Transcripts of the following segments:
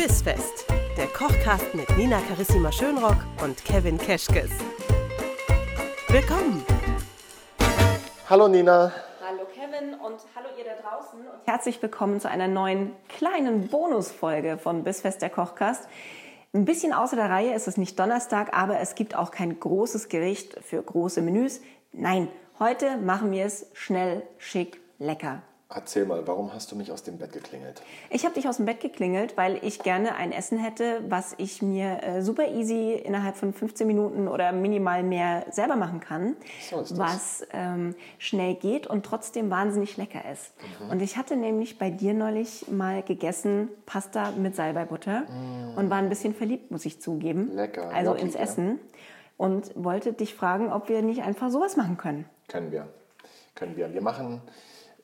Bissfest, der Kochcast mit Nina Carissima Schönrock und Kevin Keschkes. Willkommen! Hallo Nina. Hallo Kevin und hallo ihr da draußen und herzlich willkommen zu einer neuen kleinen Bonusfolge von Bissfest der Kochcast. Ein bisschen außer der Reihe ist es nicht Donnerstag, aber es gibt auch kein großes Gericht für große Menüs. Nein, heute machen wir es schnell, schick, lecker. Erzähl mal, warum hast du mich aus dem Bett geklingelt? Ich habe dich aus dem Bett geklingelt, weil ich gerne ein Essen hätte, was ich mir äh, super easy innerhalb von 15 Minuten oder minimal mehr selber machen kann, So was ähm, schnell geht und trotzdem wahnsinnig lecker ist. Und ich hatte nämlich bei dir neulich mal gegessen Pasta mit Salbeibutter und war ein bisschen verliebt, muss ich zugeben. Lecker, Also ins ja. Essen und wollte dich fragen, ob wir nicht einfach sowas machen können. Können wir. Können wir. Wir machen,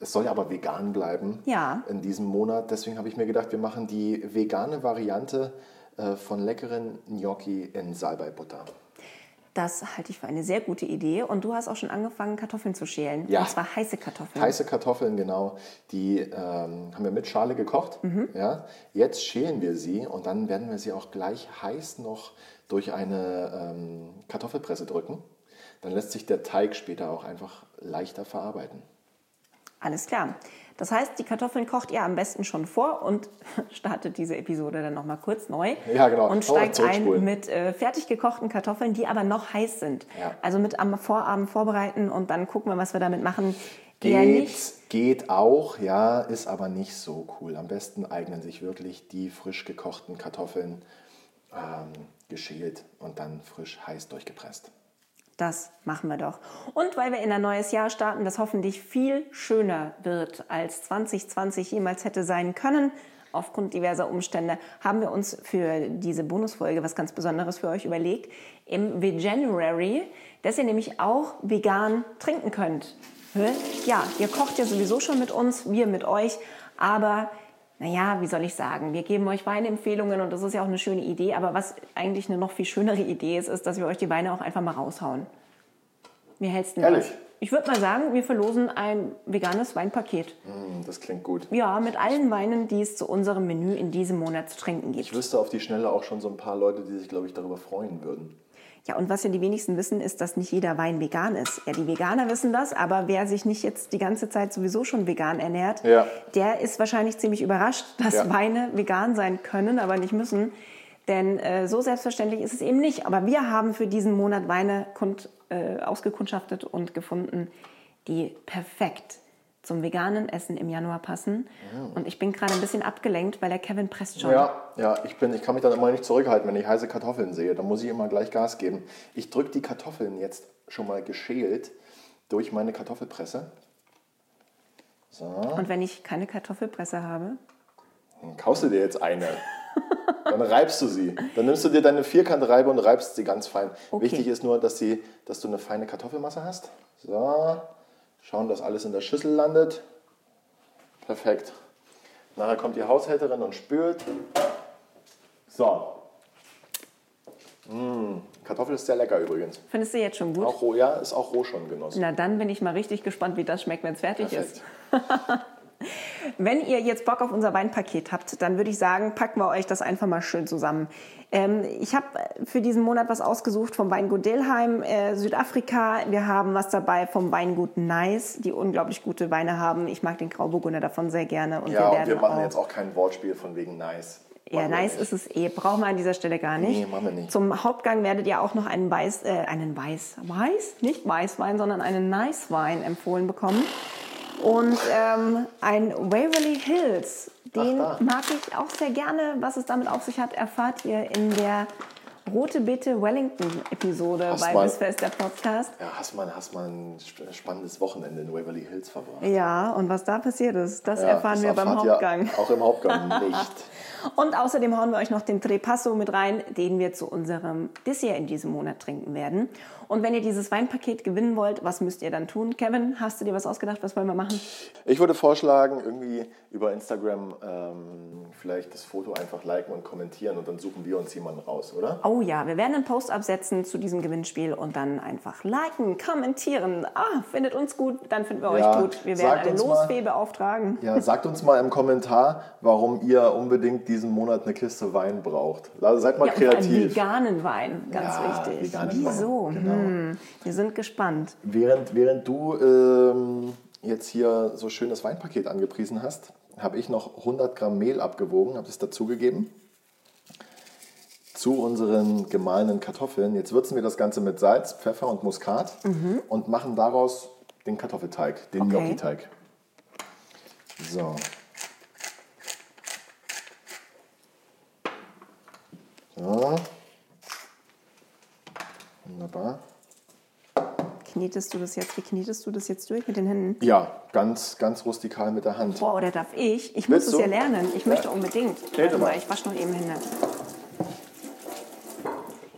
es soll ja aber vegan bleiben Ja. in diesem Monat. Deswegen habe ich mir gedacht, wir machen die vegane Variante äh, von leckeren Gnocchi in Salbeibutter. Das halte ich für eine sehr gute Idee. Und du hast auch schon angefangen, Kartoffeln zu schälen. Ja. Und zwar heiße Kartoffeln. Heiße Kartoffeln, genau. Die ähm, haben wir mit Schale gekocht. Mhm. Ja. Jetzt schälen wir sie und dann werden wir sie auch gleich heiß noch durch eine ähm, Kartoffelpresse drücken. Dann lässt sich der Teig später auch einfach leichter verarbeiten. Alles klar. Das heißt, die Kartoffeln kocht ihr am besten schon vor und startet diese Episode dann nochmal kurz neu. Ja, genau. Und steigt ein mit äh, fertig gekochten Kartoffeln, die aber noch heiß sind. Ja. Also mit am Vorabend vorbereiten und dann gucken wir, was wir damit machen. Nicht. Geht, geht auch, ja, ist aber nicht so cool. Am besten eignen sich wirklich die frisch gekochten Kartoffeln ähm, geschält und dann frisch heiß durchgepresst. Das machen wir doch. Und weil wir in ein neues Jahr starten, das hoffentlich viel schöner wird, als 2020 jemals hätte sein können, aufgrund diverser Umstände, haben wir uns für diese Bonusfolge was ganz Besonderes für euch überlegt. Im Veganuary, dass ihr nämlich auch vegan trinken könnt. Ja, ihr kocht ja sowieso schon mit uns, wir mit euch, aber naja, wie soll ich sagen, wir geben euch Weinempfehlungen und das ist ja auch eine schöne Idee, aber was eigentlich eine noch viel schönere Idee ist, ist, dass wir euch die Weine auch einfach mal raushauen. Wie hältst du Ehrlich? Ich würde mal sagen, wir verlosen ein veganes Weinpaket. Mm, Das klingt gut. Ja, mit allen Weinen, die es zu unserem Menü in diesem Monat zu trinken Ich gibt. wüsste auf die Schnelle auch schon so ein paar Leute, die sich, glaube ich, darüber freuen würden. Ja, und was ja die wenigsten wissen, ist, dass nicht jeder Wein vegan ist. Ja, die Veganer wissen das, aber wer sich nicht jetzt die ganze Zeit sowieso schon vegan ernährt, Ja. der ist wahrscheinlich ziemlich überrascht, dass Ja. Weine vegan sein können, aber nicht müssen. Denn äh, so selbstverständlich ist es eben nicht. Aber wir haben für diesen Monat Weine kund, äh, ausgekundschaftet und gefunden, die perfekt zum veganen Essen im Januar passen. Und ich bin gerade ein bisschen abgelenkt, weil der Kevin presst schon. Ja, ja ich, bin, ich kann mich dann immer nicht zurückhalten, wenn ich heiße Kartoffeln sehe. Da muss ich immer gleich Gas geben. Ich drücke die Kartoffeln jetzt schon mal geschält durch meine Kartoffelpresse. So, Und wenn ich keine Kartoffelpresse habe, dann kaufst du dir jetzt eine. Dann reibst du sie. Dann nimmst du dir deine Vierkantreibe und reibst sie ganz fein. Okay. Wichtig ist nur, dass, sie, dass du eine feine Kartoffelmasse hast. So, schauen, dass alles in der Schüssel landet. Perfekt. Nachher kommt die Haushälterin und spült. So. Mmh, Kartoffel ist sehr lecker übrigens. findest du jetzt schon gut? Auch roh, ja, ist auch roh schon genossen. Na, dann bin ich mal richtig gespannt, wie das schmeckt, wenn es fertig Perfekt. ist. Wenn ihr jetzt Bock auf unser Weinpaket habt, dann würde ich sagen, packen wir euch das einfach mal schön zusammen. Ähm, ich habe für diesen Monat was ausgesucht vom Weingut Delheim, äh, Südafrika. Wir haben was dabei vom Weingut Nice, die unglaublich gute Weine haben. Ich mag den Grauburgunder davon sehr gerne. Und Ja, wir und wir machen auch, jetzt auch kein Wortspiel von wegen nice. Ja, nice ist es eh. Brauchen wir an dieser Stelle gar nicht. Nee, machen wir nicht. Zum Hauptgang werdet ihr auch noch einen Weiß, äh, einen Weiß, Weiß? Nicht Weißwein, sondern einen Nice-Wein empfohlen bekommen. Und ähm, ein Waverly Hills, den Ach, mag ich auch sehr gerne. Was es damit auf sich hat, erfahrt ihr in der Rote Beete Wellington-Episode bei Bissfest, der Podcast. Ja, hast mal, hast mal ein sp- spannendes Wochenende in Waverly Hills verbracht. Ja, und was da passiert ist, das Ja, erfahren das wir beim Hauptgang. Ihr auch im Hauptgang nicht. Und außerdem hauen wir euch noch den Trepasso mit rein, den wir zu unserem Dessert in diesem Monat trinken werden. Und wenn ihr dieses Weinpaket gewinnen wollt, was müsst ihr dann tun? Kevin, hast du dir was ausgedacht? Was wollen wir machen? Ich würde vorschlagen, irgendwie über Instagram ähm, vielleicht das Foto einfach liken und kommentieren und dann suchen wir uns jemanden raus, oder? Oh ja, wir werden einen Post absetzen zu diesem Gewinnspiel und dann einfach liken, kommentieren. Ah, findet uns gut, dann finden wir Ja, euch gut. Wir werden eine uns mal- Losfee beauftragen. Ja, sagt uns mal im Kommentar, warum ihr unbedingt diesen Monat eine Kiste Wein braucht. Also seid mal Ja, kreativ. veganen Wein, ganz Ja, wichtig. veganen Wein, Wieso? genau. Hm, wir sind gespannt. Während, während du ähm, jetzt hier so schönes Weinpaket angepriesen hast, habe ich noch 100 Gramm Mehl abgewogen, habe es dazugegeben zu unseren gemahlenen Kartoffeln. Jetzt würzen wir das Ganze mit Salz, Pfeffer und Muskat und machen daraus den Kartoffelteig, den Okay. Gnocchi-Teig. So. So. Wunderbar. Knetest du das jetzt? Wie knetest du das jetzt durch mit den Händen? Ja, ganz, ganz rustikal mit der Hand. Boah, oder darf ich? Ich muss Willst es du? ja lernen. Ich möchte Ja. unbedingt. Knete mal. ich wasche noch eben Hände.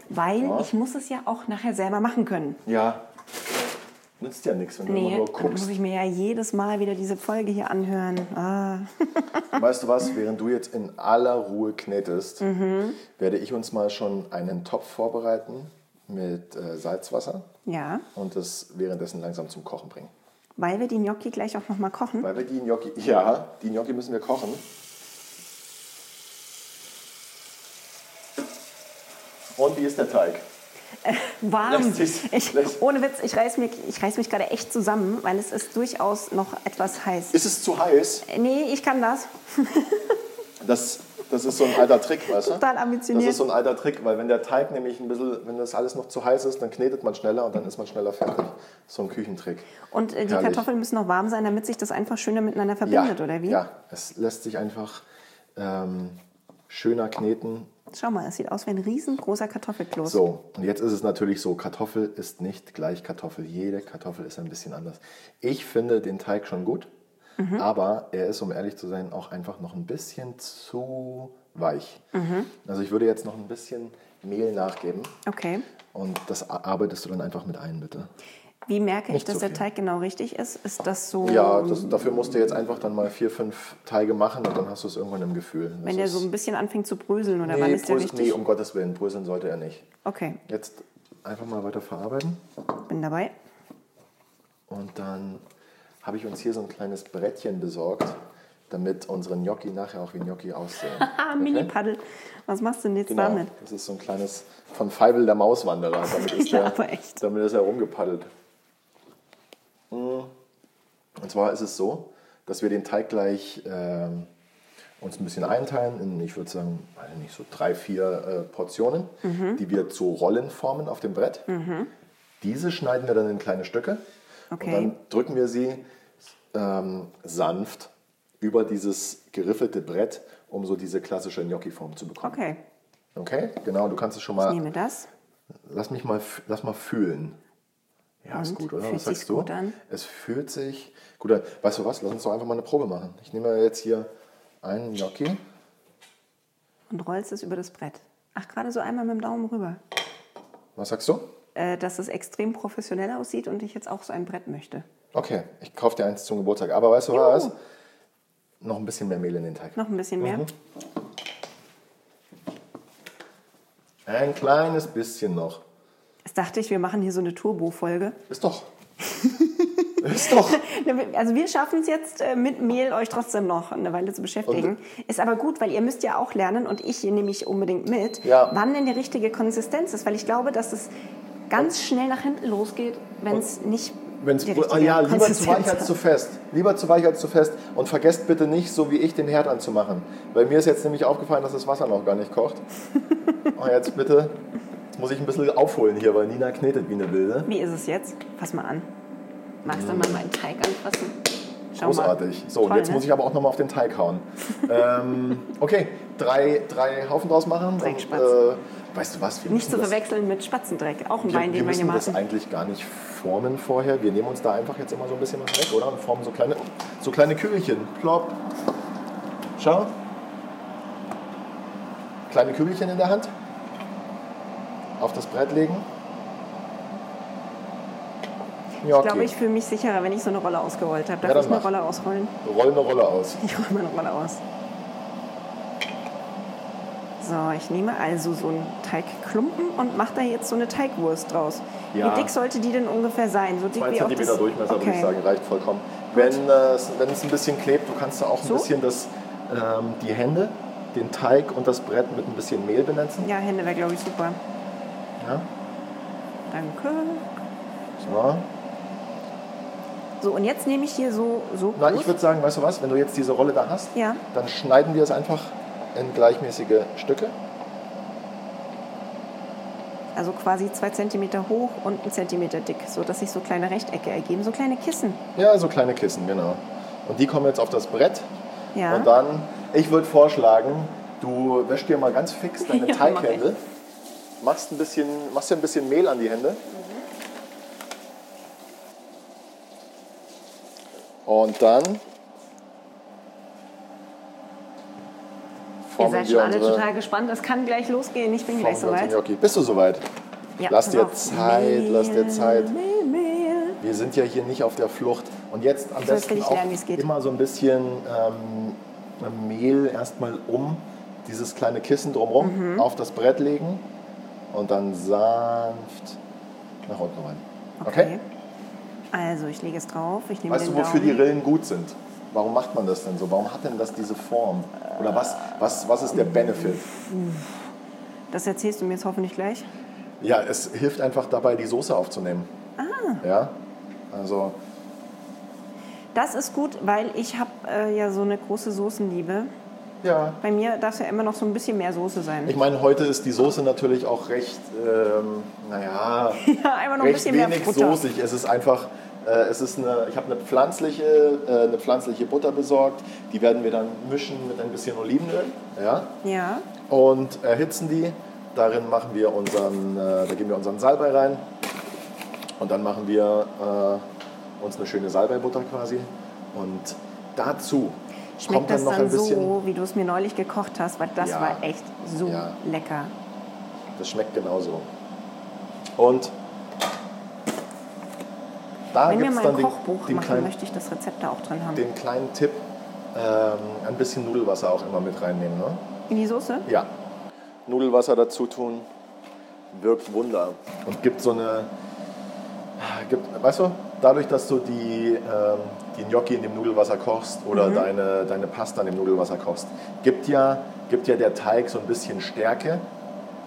Weil ich muss es ja auch nachher selber machen können. Ja, nützt ja nichts, wenn du Nee, nur dann muss guckst. ich mir ja jedes Mal wieder diese Folge hier anhören. Ah. Weißt du was, während du jetzt in aller Ruhe knetest, Mhm. werde ich uns mal schon einen Topf vorbereiten mit äh, Salzwasser Ja, und das währenddessen langsam zum Kochen bringen. weil wir die Gnocchi gleich auch noch mal kochen. Weil wir die Gnocchi, ja, die Gnocchi müssen wir kochen. Und wie ist der Teig? Warm. Lässt sich's- Ich, ohne Witz, ich reiß, mich, ich reiß mich gerade echt zusammen, weil es ist durchaus noch etwas heiß. Ist es zu heiß? Nee, ich kann das. Das, das ist so ein alter Trick, weißt du? Total Das ambitioniert. ist so ein alter Trick, weil wenn der Teig nämlich ein bisschen, wenn das alles noch zu heiß ist, dann knetet man schneller und dann ist man schneller fertig. So ein Küchentrick. Und äh, die Herrlich. Kartoffeln müssen noch warm sein, damit sich das einfach schöner miteinander verbindet, oder wie? Ja, es lässt sich einfach ähm, schöner kneten. Schau mal, es sieht aus wie ein riesengroßer Kartoffelkloß. So, und jetzt ist es natürlich so, Kartoffel ist nicht gleich Kartoffel. Jede Kartoffel ist ein bisschen anders. Ich finde den Teig schon gut, Mhm. aber er ist, um ehrlich zu sein, auch einfach noch ein bisschen zu weich. Mhm. Also ich würde jetzt noch ein bisschen Mehl nachgeben Okay. und das arbeitest du dann einfach mit ein, bitte. Wie merke ich, Nicht dass zu der. Teig genau richtig ist? Ist das so, Ja, das, dafür musst du jetzt einfach dann mal vier, fünf Teige machen und dann hast du es irgendwann im Gefühl. Das wenn der so ein bisschen anfängt zu bröseln oder wann nee, ist der Brösel- richtig? nee, um Gottes Willen, bröseln sollte er nicht. Okay, Jetzt einfach mal weiter verarbeiten. bin dabei. Und dann habe ich uns hier so ein kleines Brettchen besorgt, damit unsere Gnocchi nachher auch wie Gnocchi aussehen. Ah, Mini-Paddel. Was machst du denn jetzt Genau, damit? das ist so ein kleines von Feibel der Mauswanderer. Damit ist, Ja, der, echt. damit ist er rumgepaddelt. Mm. Und zwar ist es so, dass wir den Teig gleich ähm, uns ein bisschen einteilen in, ich würde sagen, nicht, so drei, vier äh, Portionen, Mhm. die wir zu Rollen formen auf dem Brett. Diese schneiden wir dann in kleine Stücke Okay. und dann drücken wir sie ähm, sanft über dieses geriffelte Brett, um so diese klassische Gnocchi-Form zu bekommen. Okay, Okay, genau, du kannst es schon ich mal. nehme das. Lass mich mal, lass mal fühlen. Ja, ist Und? gut, oder? Fühlt Was sagst du? gut an? Es fühlt sich gut an. Weißt du was? Lass uns doch einfach mal eine Probe machen. Ich nehme jetzt hier einen Gnocchi. Und rollst es über das Brett. Ach, gerade so einmal mit dem Daumen rüber. Was sagst du? Äh, dass es extrem professionell aussieht und ich jetzt auch so ein Brett möchte. Okay, ich kaufe dir eins zum Geburtstag. Aber weißt du Juhu. was? Noch ein bisschen mehr Mehl in den Teig. Noch ein bisschen mehr. Mhm. Ein kleines bisschen noch. Jetzt dachte ich, wir machen hier so eine Turbo-Folge. Ist doch. Ist doch. Also wir schaffen es jetzt äh, mit Mehl euch trotzdem noch eine Weile zu beschäftigen. Ist aber gut, weil ihr müsst ja auch lernen und ich nehme ich unbedingt mit, Ja. wann denn die richtige Konsistenz ist, weil ich glaube, dass es ganz schnell nach hinten losgeht, wenn es nicht Wenn's, ah, ja, lieber zu weich als zu fest. Lieber zu weich als zu fest. Und vergesst bitte nicht, so wie ich, den Herd anzumachen. Weil mir ist jetzt nämlich aufgefallen, dass das Wasser noch gar nicht kocht. Und jetzt bitte, jetzt muss ich ein bisschen aufholen hier, weil Nina knetet wie eine Wilde. Wie ist es jetzt? Fass mal an. Magst du mal meinen Teig anfassen? Schau Großartig. Mal. So, Toll, jetzt ne? muss ich aber auch nochmal auf den Teig hauen. ähm, okay, drei, drei Haufen draus machen. Und, Dreckspatz. äh, weißt du was? Wir Nicht zu das- verwechseln mit Spatzendreck. Auch ein Wir, Wein, wir den wir hier müssen das machen. eigentlich gar nicht formen vorher. Wir nehmen uns da einfach jetzt immer so ein bisschen was weg, oder? Und formen so kleine, so kleine Kügelchen. Plopp. Schau. Kleine Kügelchen in der Hand. Auf das Brett legen. Ja, Ich glaube, okay. ich fühle mich sicherer, wenn ich so eine Rolle ausgerollt habe. Darf Ja, ich eine. Rolle ausrollen? Roll eine Rolle aus. Ich rolle mal eine Rolle aus. So, ich nehme also so einen Teigklumpen und mache da jetzt so eine Teigwurst draus. Ja. Wie dick sollte die denn ungefähr sein? So dick Zwei wie Zentimeter das... Durchmesser würde ich Okay. sagen, reicht vollkommen. Wenn, äh, es- wenn es ein bisschen klebt, du kannst da auch ein So? bisschen das, ähm, die Hände den Teig und das Brett mit ein bisschen Mehl benetzen. Ja, Hände wäre, glaube ich, super. Ja. Danke. So. So, und jetzt nehme ich hier so, so Na, ich würde sagen, weißt du was, wenn du jetzt diese Rolle da hast, Ja. dann schneiden wir es einfach in gleichmäßige Stücke. Also quasi zwei Zentimeter hoch und ein Zentimeter dick, so dass sich so kleine Rechtecke ergeben, so kleine Kissen. Ja, so kleine Kissen, genau. Und die kommen jetzt auf das Brett. Ja. Und dann, ich würde vorschlagen, du wäschst dir mal ganz fix deine Ja, mach Teighände. Machst, ein bisschen, machst dir ein bisschen Mehl an die Hände. Und dann Ihr seid schon alle total gespannt. Es kann gleich losgehen. Ich bin gleich soweit. Gnocchi. Bist du soweit? Ja, Lass dir auf. Zeit, lass dir Zeit. Mehl, Mehl. Wir sind ja hier nicht auf der Flucht. Und jetzt am Ich besten auch lernen, immer so ein bisschen ähm, Mehl erstmal um dieses kleine Kissen drumherum Mhm. auf das Brett legen und dann sanft nach unten rein. Okay? Also, ich lege es drauf. Ich nehme Weißt du, wofür die Daumen. Rillen gut sind? Warum macht man das denn so? Warum hat denn das diese Form? Oder was, was, was ist der Benefit? Das erzählst du mir jetzt hoffentlich gleich. Ja, es hilft einfach dabei, die Soße aufzunehmen. Ah. Ja, also Das ist gut, weil ich habe äh, ja so eine große Soßenliebe. Ja, Bei mir darf es ja immer noch so ein bisschen mehr Soße sein. Ich meine, heute ist die Soße natürlich auch recht, ähm, naja, ja, einfach noch ein recht bisschen mehr wenig Futter. soßig. Es ist einfach, äh, es ist eine, ich habe eine pflanzliche, äh, eine pflanzliche Butter besorgt. Die werden wir dann mischen mit ein bisschen Olivenöl, ja, Ja, und erhitzen die. Darin machen wir unseren, äh, da geben wir unseren Salbei rein und dann machen wir äh, uns eine schöne Salbeibutter quasi und dazu schmeckt das dann noch dann so, wie du es mir neulich gekocht hast, weil das Ja. war echt so Ja. lecker. Das schmeckt genauso. Und da Wenn wir gibt es dann den, Kochbuch den, machen, kleinen, möchte ich das Rezept da auch drin haben. den kleinen Tipp, ähm, ein bisschen Nudelwasser auch immer mit reinnehmen. Ne? In die Soße? Ja. Nudelwasser dazu tun, wirkt Wunder. Und gibt so eine, gibt, weißt du, dadurch, dass du die, ähm, die Gnocchi in dem Nudelwasser kochst oder deine, deine Pasta in dem Nudelwasser kochst, gibt ja, gibt ja der Teig so ein bisschen Stärke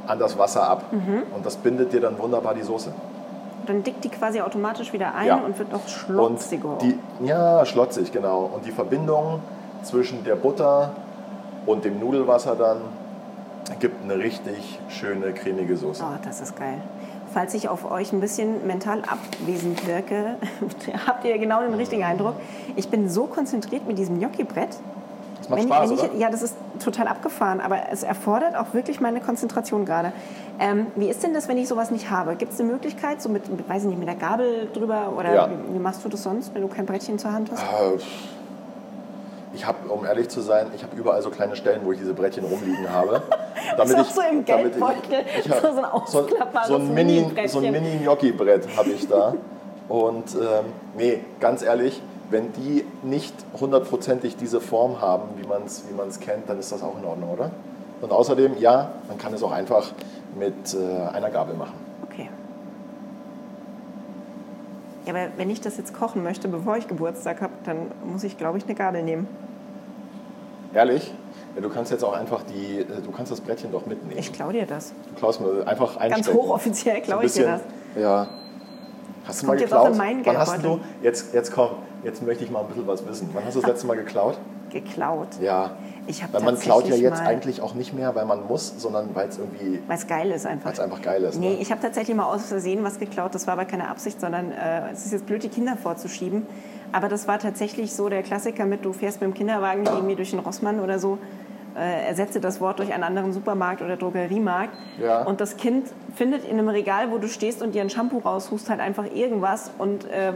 an das Wasser ab. Und das bindet dir dann wunderbar die Soße. Dann dickt die quasi automatisch wieder ein Ja. und wird noch schlotziger. die, ja, schlotzig, genau. Und die Verbindung zwischen der Butter und dem Nudelwasser dann gibt eine richtig schöne cremige Soße. Oh, das ist geil. Falls ich auf euch ein bisschen mental abwesend wirke, habt ihr genau den richtigen Eindruck. Ich bin so konzentriert mit diesem Gnocchi-Brett. Das macht Wenn ich- Spaß, ich, oder? Ja, das ist total abgefahren, aber es erfordert auch wirklich meine Konzentration gerade. Ähm, wie ist denn das, wenn ich sowas nicht habe? Gibt es eine Möglichkeit, so mit, mit, weiß ich nicht, mit der Gabel drüber oder Ja. wie, wie machst du das sonst, wenn du kein Brettchen zur Hand hast? Äh, Ich habe, um ehrlich zu sein, ich habe überall so kleine Stellen, wo ich diese Brettchen rumliegen habe. Damit auch so im Geldbeutel, ich, ich hab so ein ausklappbares so ein Mini, so ein Mini-Gnocchi-Brett habe ich da. Und ähm, nee, ganz ehrlich, wenn die nicht hundertprozentig diese Form haben, wie man es wie man's kennt, dann ist das auch in Ordnung, oder? Und außerdem, ja, man kann es auch einfach mit äh, einer Gabel machen. Okay. Ja, aber wenn ich das jetzt kochen möchte, bevor ich Geburtstag habe, dann muss ich, glaube ich, eine Gabel nehmen. Ehrlich? Ja, du kannst jetzt auch einfach die, äh, du kannst das Brettchen doch mitnehmen. Ich klaue dir das. Du klaust mir einfach einstecken. Ganz hochoffiziell klaue ich So ein dir das. Ja. Hast du mal kommt jetzt auch geklaut? in meinen Wann hast du, jetzt, jetzt komm, jetzt möchte ich mal ein bisschen was wissen. Wann hast du das letzte Mal geklaut? Geklaut. Ja. Ich habe Weil man klaut ja jetzt eigentlich auch nicht mehr, weil man muss, sondern weil es irgendwie, Weil es geil ist einfach. weil es einfach geil ist. Nee, ne? ich habe tatsächlich mal aus Versehen was geklaut. Das war aber keine Absicht, sondern äh, es ist jetzt blöd, die Kinder vorzuschieben. Aber das war tatsächlich so der Klassiker mit, du fährst mit dem Kinderwagen irgendwie durch den Rossmann oder so, äh, ersetze das Wort durch einen anderen Supermarkt oder Drogeriemarkt. Ja. Und das Kind findet in einem Regal, wo du stehst und dir ein Shampoo raushust, halt einfach irgendwas und äh,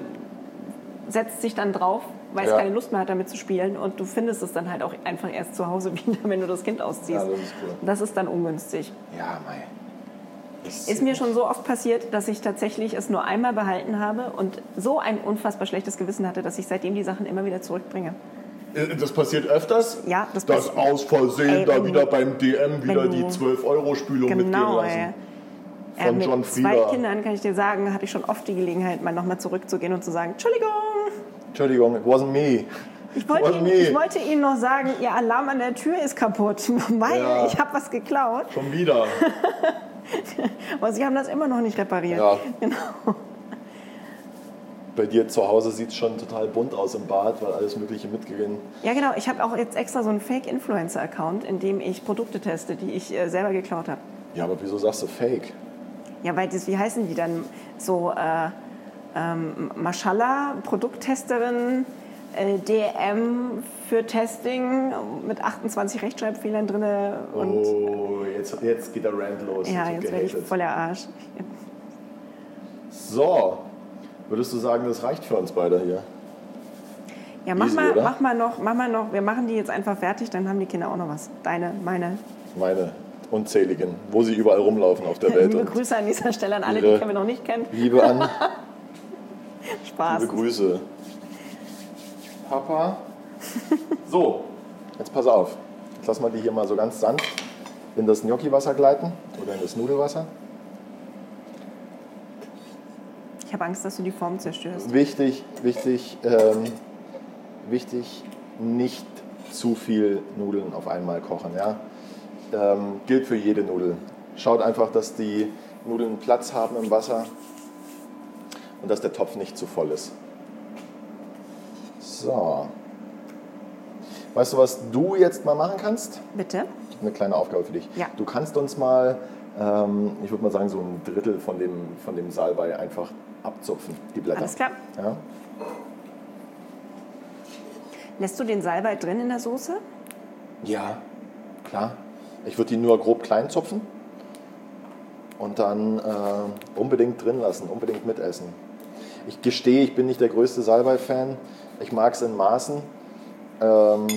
setzt sich dann drauf, weil es Ja. keine Lust mehr hat, damit zu spielen. Und du findest es dann halt auch einfach erst zu Hause wieder, wenn du das Kind ausziehst. Ja, das ist cool. Das ist dann ungünstig. Ja, mei. Das- Ist mir schon so oft passiert, dass ich tatsächlich es nur einmal behalten habe und so ein unfassbar schlechtes Gewissen hatte, dass ich seitdem die Sachen immer wieder zurückbringe. Äh, Das passiert öfters? Ja, das Dass passiert. aus Versehen Ey, da wieder du- beim DM wieder die du- 12-Euro-Spülung Genau, mitgehen ey. lassen. Äh, Von mit John zwei. Kindern kann ich dir sagen, hatte ich schon oft die Gelegenheit, mal nochmal zurückzugehen und zu sagen, Entschuldigung. Entschuldigung, it wasn't me. Ich wollte, Ihnen, ich wollte Ihnen noch sagen, Ihr Alarm an der Tür ist kaputt, weil Ja. ich habe was geklaut. Schon wieder. Aber Sie haben das immer noch nicht repariert. Ja. Genau. Bei dir zu Hause sieht es schon total bunt aus im Bad, weil alles Mögliche mitgegangen. Ja, genau. Ich habe auch jetzt extra so einen Fake-Influencer-Account, in dem ich Produkte teste, die ich äh, selber geklaut habe. Ja, aber wieso sagst du Fake? Ja, weil das, wie heißen die dann? So äh, ähm, Mashallah, Produkttesterin, äh, DM für Testing mit 28 Rechtschreibfehlern drin. Und oh, jetzt, jetzt geht der Rand los. ja, jetzt werde ich gehatet. voll der Arsch. So, würdest du sagen, das reicht für uns beide hier? Ja, mach Easy, mal, oder? mach mal noch, mach mal noch. Wir machen die jetzt einfach fertig, dann haben die Kinder auch noch was. Deine, meine. Meine unzähligen, wo sie überall rumlaufen auf der Welt. Liebe Grüße an dieser Stelle an alle, die Kevin noch nicht kennen. Liebe an, Spaß. liebe Grüße. Papa. So, jetzt pass auf. Jetzt lass mal die hier mal so ganz sanft in das Gnocchi-Wasser gleiten oder in das Nudelwasser. Ich habe Angst, dass du die Form zerstörst. Wichtig, wichtig, ähm, wichtig, nicht zu viel Nudeln auf einmal kochen. Ja? Ähm, gilt für jede Nudel. Schaut einfach, dass die Nudeln Platz haben im Wasser und dass der Topf nicht zu voll ist. So. Weißt du, was du jetzt mal machen kannst? Bitte? Eine kleine Aufgabe für dich. Ja. Du kannst uns mal, ähm, ich würde mal sagen, so ein Drittel von dem, von dem Salbei einfach abzupfen, die Blätter. Alles klar. Ja? Lässt du den Salbei drin in der Soße? ja, klar. Ich würde die nur grob klein zupfen und dann äh, unbedingt drin lassen, unbedingt mitessen. Ich gestehe, ich bin nicht der größte Salbei-Fan. Ich mag es in Maßen. Ähm,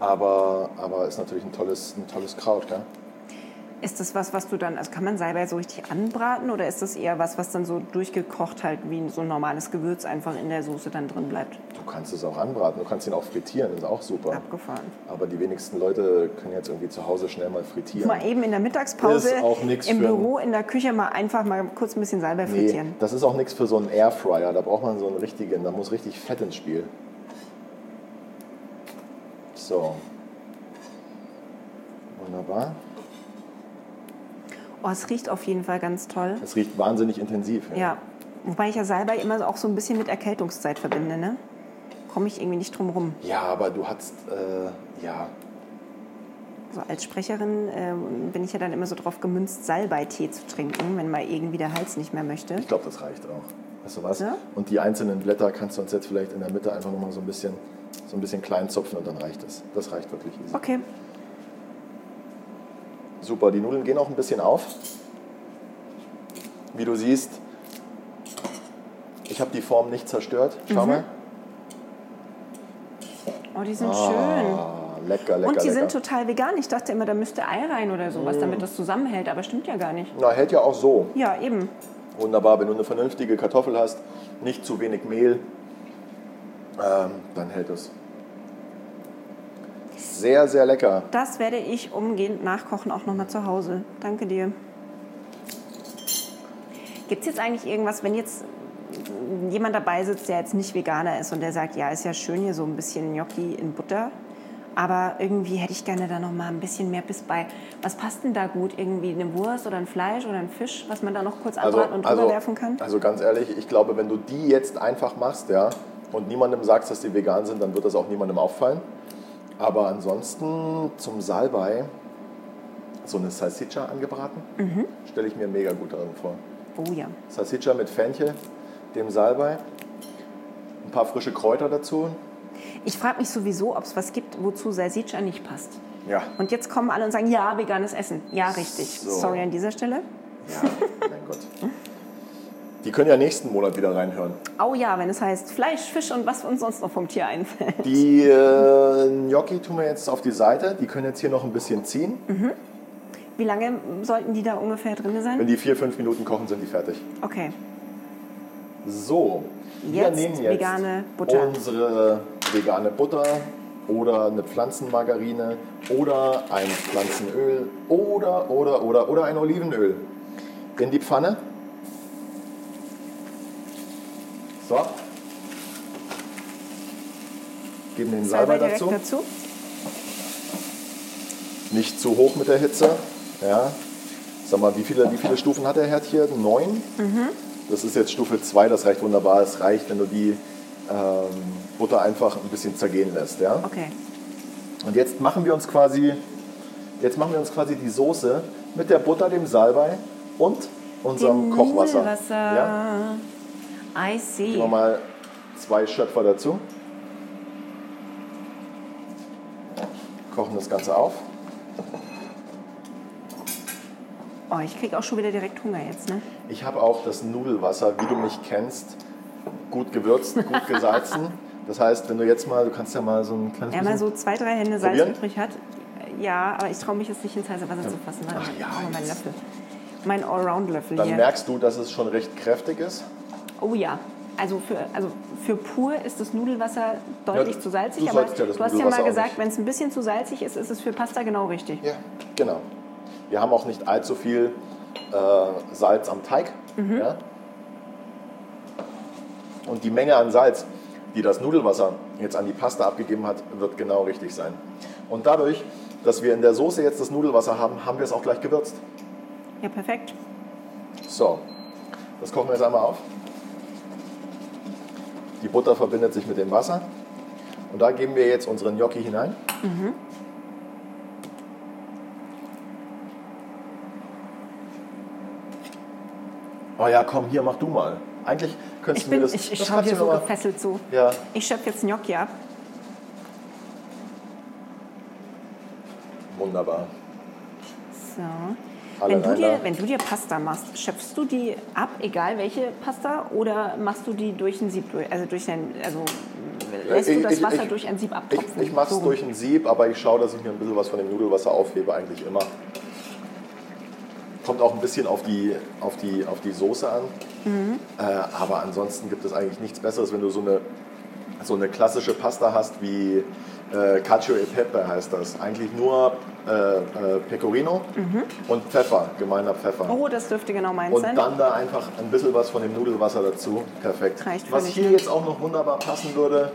aber, aber ist natürlich ein tolles, ein tolles Kraut. Gell? Ist das was, was du dann, also kann man Salbei so richtig anbraten oder ist das eher was, was dann so durchgekocht halt wie so ein normales Gewürz einfach in der Soße dann drin bleibt? Du kannst es auch anbraten, du kannst ihn auch frittieren, ist auch super. Abgefahren. Aber die wenigsten Leute können jetzt irgendwie zu Hause schnell mal frittieren. Mal eben in der Mittagspause Ist auch nix im Büro, in der Küche mal einfach mal kurz ein bisschen Salbei Nee, frittieren. das ist auch nichts für so einen Airfryer. Da braucht man so einen richtigen, da muss richtig Fett ins Spiel. So. Wunderbar. Oh, es riecht auf jeden Fall ganz toll. Es riecht wahnsinnig intensiv. Ja, wobei ich ja Salbei immer auch so ein bisschen mit Erkältungszeit verbinde, ne? Komme ich irgendwie nicht drum rum. Ja, aber du hast, äh, ja, So als Sprecherin ähm, bin ich ja dann immer so drauf gemünzt, Salbeitee zu trinken, wenn mal irgendwie der Hals nicht mehr möchte. ich glaube, das reicht auch. Weißt du was? Ja? Und die einzelnen Blätter kannst du uns jetzt vielleicht in der Mitte einfach nochmal so ein bisschen, so ein bisschen klein zupfen und dann reicht es. Das reicht wirklich easy. Okay, Super, die Nudeln gehen auch ein bisschen auf. Wie du siehst, ich habe die Form nicht zerstört. Schau mal. oh, die sind schön. Ah, lecker, lecker, Und die lecker. sind total vegan. Ich dachte immer, da müsste Ei rein oder sowas, damit das zusammenhält, aber stimmt ja gar nicht. Na, hält ja auch so. Ja, eben. Wunderbar, wenn du eine vernünftige Kartoffel hast, nicht zu wenig Mehl, ähm, dann hält es. Sehr, sehr lecker. Das werde ich umgehend nachkochen, auch nochmal zu Hause. Danke dir. Gibt es jetzt eigentlich irgendwas, wenn jetzt jemand dabei sitzt, der jetzt nicht Veganer ist und der sagt, ja, ist ja schön hier so ein bisschen Gnocchi in Butter, aber irgendwie hätte ich gerne da noch mal ein bisschen mehr Biss bei. Was passt denn da gut? Irgendwie eine Wurst oder ein Fleisch oder ein Fisch, was man da noch kurz anbraten und drüber werfen kann? also ganz ehrlich, ich glaube, wenn du die jetzt einfach machst, ja, und niemandem sagst, dass die vegan sind, dann wird das auch niemandem auffallen. Aber ansonsten zum Salbei so eine Salsiccia angebraten, Mhm. stelle ich mir mega gut darin vor. Oh ja. Salsiccia mit Fenchel, dem Salbei, ein paar frische Kräuter dazu. Ich frage mich sowieso, ob es was gibt, wozu Salsiccia nicht passt. Ja, Und jetzt kommen alle und sagen, ja, veganes Essen. Ja, richtig. So. Sorry an dieser Stelle. ja, mein Gott. Die können ja nächsten Monat wieder reinhören. Oh ja, wenn es heißt Fleisch, Fisch und was uns sonst noch vom Tier einfällt. Die äh, Gnocchi tun wir jetzt auf die Seite. Die können jetzt hier noch ein bisschen ziehen. Wie lange sollten die da ungefähr drin Wenn sein? die vier, fünf Minuten kochen, sind die fertig. Okay. So, wir Jetzt nehmen jetzt vegane Butter. unsere vegane Butter oder eine Pflanzenmargarine oder ein Pflanzenöl oder, oder, oder, oder ein Olivenöl in die Pfanne. So. Geben den Salbei, direkt dazu. dazu. Nicht zu hoch mit der Hitze. Ja. Sag mal, wie viele, wie viele Stufen hat der Herd hier? Neun? Das ist jetzt Stufe 2, das reicht wunderbar. Es reicht, wenn du die ähm, Butter einfach ein bisschen zergehen lässt. Ja? Okay. Und jetzt machen wir uns quasi, jetzt machen wir uns quasi die Soße mit der Butter, dem Salbei und unserem Kochwasser. Ja? I see. Geben wir mal zwei Schöpfer dazu. Kochen das Ganze auf. Oh, ich krieg auch schon wieder direkt Hunger jetzt, ne? Ich habe auch das Nudelwasser, wie du mich kennst, gut gewürzt, gut gesalzen. Das heißt, wenn du jetzt mal, du kannst ja mal so ein kleines Wer mal so zwei, drei Hände Salz Probieren? übrig hat. Ja, aber ich traue mich jetzt nicht ins heiße Wasser zu fassen. Ach ja, jetzt. Löffel. Mein Allround-Löffel dann hier. merkst du, dass es schon recht kräftig ist. Oh ja. Also für, also für pur ist das Nudelwasser deutlich Ja, zu salzig. du Aber ja du hast ja mal gesagt, wenn es ein bisschen zu salzig ist, ist es für Pasta genau richtig. Ja, genau. Wir haben auch nicht allzu viel äh, Salz am Teig. Mhm. Ja? Und die Menge an Salz, die das Nudelwasser jetzt an die Pasta abgegeben hat, wird genau richtig sein. Und dadurch, dass wir in der Soße jetzt das Nudelwasser haben, haben wir es auch gleich gewürzt. Ja, perfekt. So, das kochen wir jetzt einmal auf. Die Butter verbindet sich mit dem Wasser. Und da geben wir jetzt unseren Gnocchi hinein. Oh ja, komm, hier, mach du mal. Eigentlich könntest Ich, du mir bin, das... ich, ich schaue dir so mal- gefesselt zu. Ja, Ich schöpfe jetzt Gnocchi ab. wunderbar. So. Wenn du, dir, wenn du dir Pasta machst, schöpfst du die ab, egal welche Pasta, oder machst du die durch ein Sieb, durch- also durch ein, also lässt du Ich- das ich- Wasser ich- durch ein Sieb Ich, abtropfen? ich mache es So. durch ein Sieb, aber ich schaue, dass ich mir ein bisschen was von dem Nudelwasser aufhebe, eigentlich immer. Kommt auch ein bisschen auf die, auf die, auf die Soße an. Mhm. Äh, aber ansonsten gibt es eigentlich nichts Besseres, wenn du so eine, so eine klassische Pasta hast wie äh, Cacio e Pepe heißt das. Eigentlich nur äh, äh, Pecorino und Pfeffer, gemeiner Pfeffer. Mhm. Oh, das dürfte genau meins Und sein. dann da einfach ein bisschen was von dem Nudelwasser dazu. Perfekt. Reicht was hier ne? jetzt auch noch wunderbar passen würde,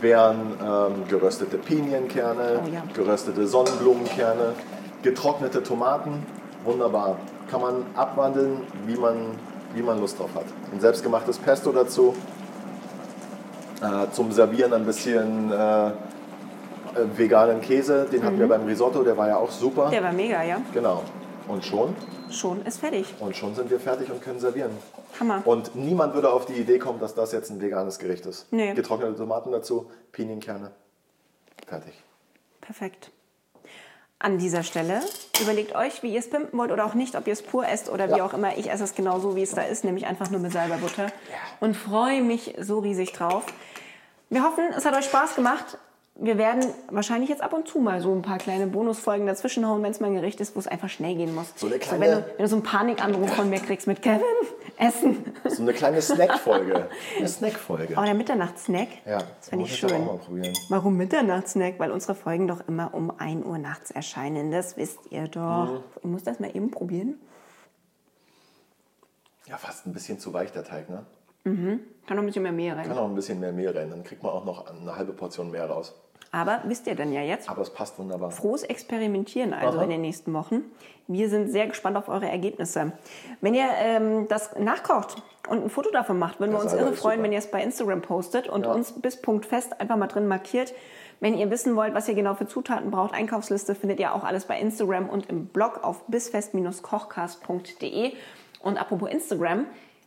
wären ähm, geröstete Pinienkerne, Oh ja. geröstete Sonnenblumenkerne, getrocknete Tomaten. Wunderbar. Kann man abwandeln, wie man, wie man Lust drauf hat. Ein selbstgemachtes Pesto dazu. Äh, zum Servieren ein bisschen äh, äh, veganen Käse. Den hatten wir beim Risotto, der war ja auch super. Mhm. Der war mega, ja. Genau. Und schon Schon ist fertig. und schon sind wir fertig und können servieren. Hammer. Und niemand würde auf die Idee kommen, dass das jetzt ein veganes Gericht ist. Nee. Getrocknete Tomaten dazu, Pinienkerne. Fertig. Perfekt. An dieser Stelle überlegt euch, wie ihr es pimpen wollt oder auch nicht, ob ihr es pur esst oder wie Ja. auch immer. Ich esse es genau so, wie es da ist, nämlich einfach nur mit Salberbutter und freue mich so riesig drauf. Wir hoffen, es hat euch Spaß gemacht. Wir werden wahrscheinlich jetzt ab und zu mal so ein paar kleine Bonusfolgen dazwischen hauen, wenn es mal ein Gericht ist, wo es einfach schnell gehen muss. So eine wenn, kleine- du, wenn du so einen Panikanruf von mir kriegst mit Kevin, Essen. So eine kleine Snackfolge. Eine Snackfolge. Oh, der Mitternachtssnack. Ja, das finde muss ich schön. auch mal probieren. Warum Mitternachtssnack? Weil unsere Folgen doch immer um 1 Uhr nachts erscheinen. Das wisst ihr doch. Mhm. Ich muss das mal eben probieren. Ja, fast ein bisschen zu weich der Teig, ne? Kann noch ein bisschen mehr Mehl rein. Kann auch ein bisschen mehr Mehl rein, dann kriegt man auch noch eine halbe Portion mehr raus. Aber wisst ihr denn ja jetzt? Aber es passt wunderbar. Frohes Experimentieren also Aha. in den nächsten Wochen. Wir sind sehr gespannt auf eure Ergebnisse. Wenn ihr ähm, das nachkocht und ein Foto davon macht, würden wir uns irre freuen, super. wenn ihr es bei Instagram postet und Ja. uns bis Punkt fest einfach mal drin markiert. Wenn ihr wissen wollt, was ihr genau für Zutaten braucht, Einkaufsliste findet ihr auch alles bei Instagram und im Blog auf bisfest-kochcast.de. Und apropos Instagram,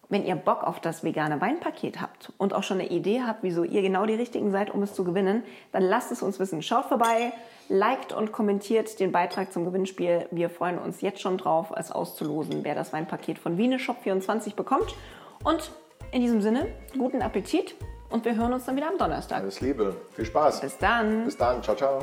wenn ihr Bock auf das vegane Weinpaket habt und auch schon eine Idee habt, wieso ihr genau die Richtigen seid, um es zu gewinnen, dann lasst es uns wissen. Schaut vorbei, liked und kommentiert den Beitrag zum Gewinnspiel. Wir freuen uns jetzt schon drauf, es auszulosen, wer das Weinpaket von Wiene Shop 24 bekommt. Und in diesem Sinne, guten Appetit und wir hören uns dann wieder am Donnerstag. Alles Liebe. Viel Spaß. Bis dann. Bis dann. Ciao, ciao.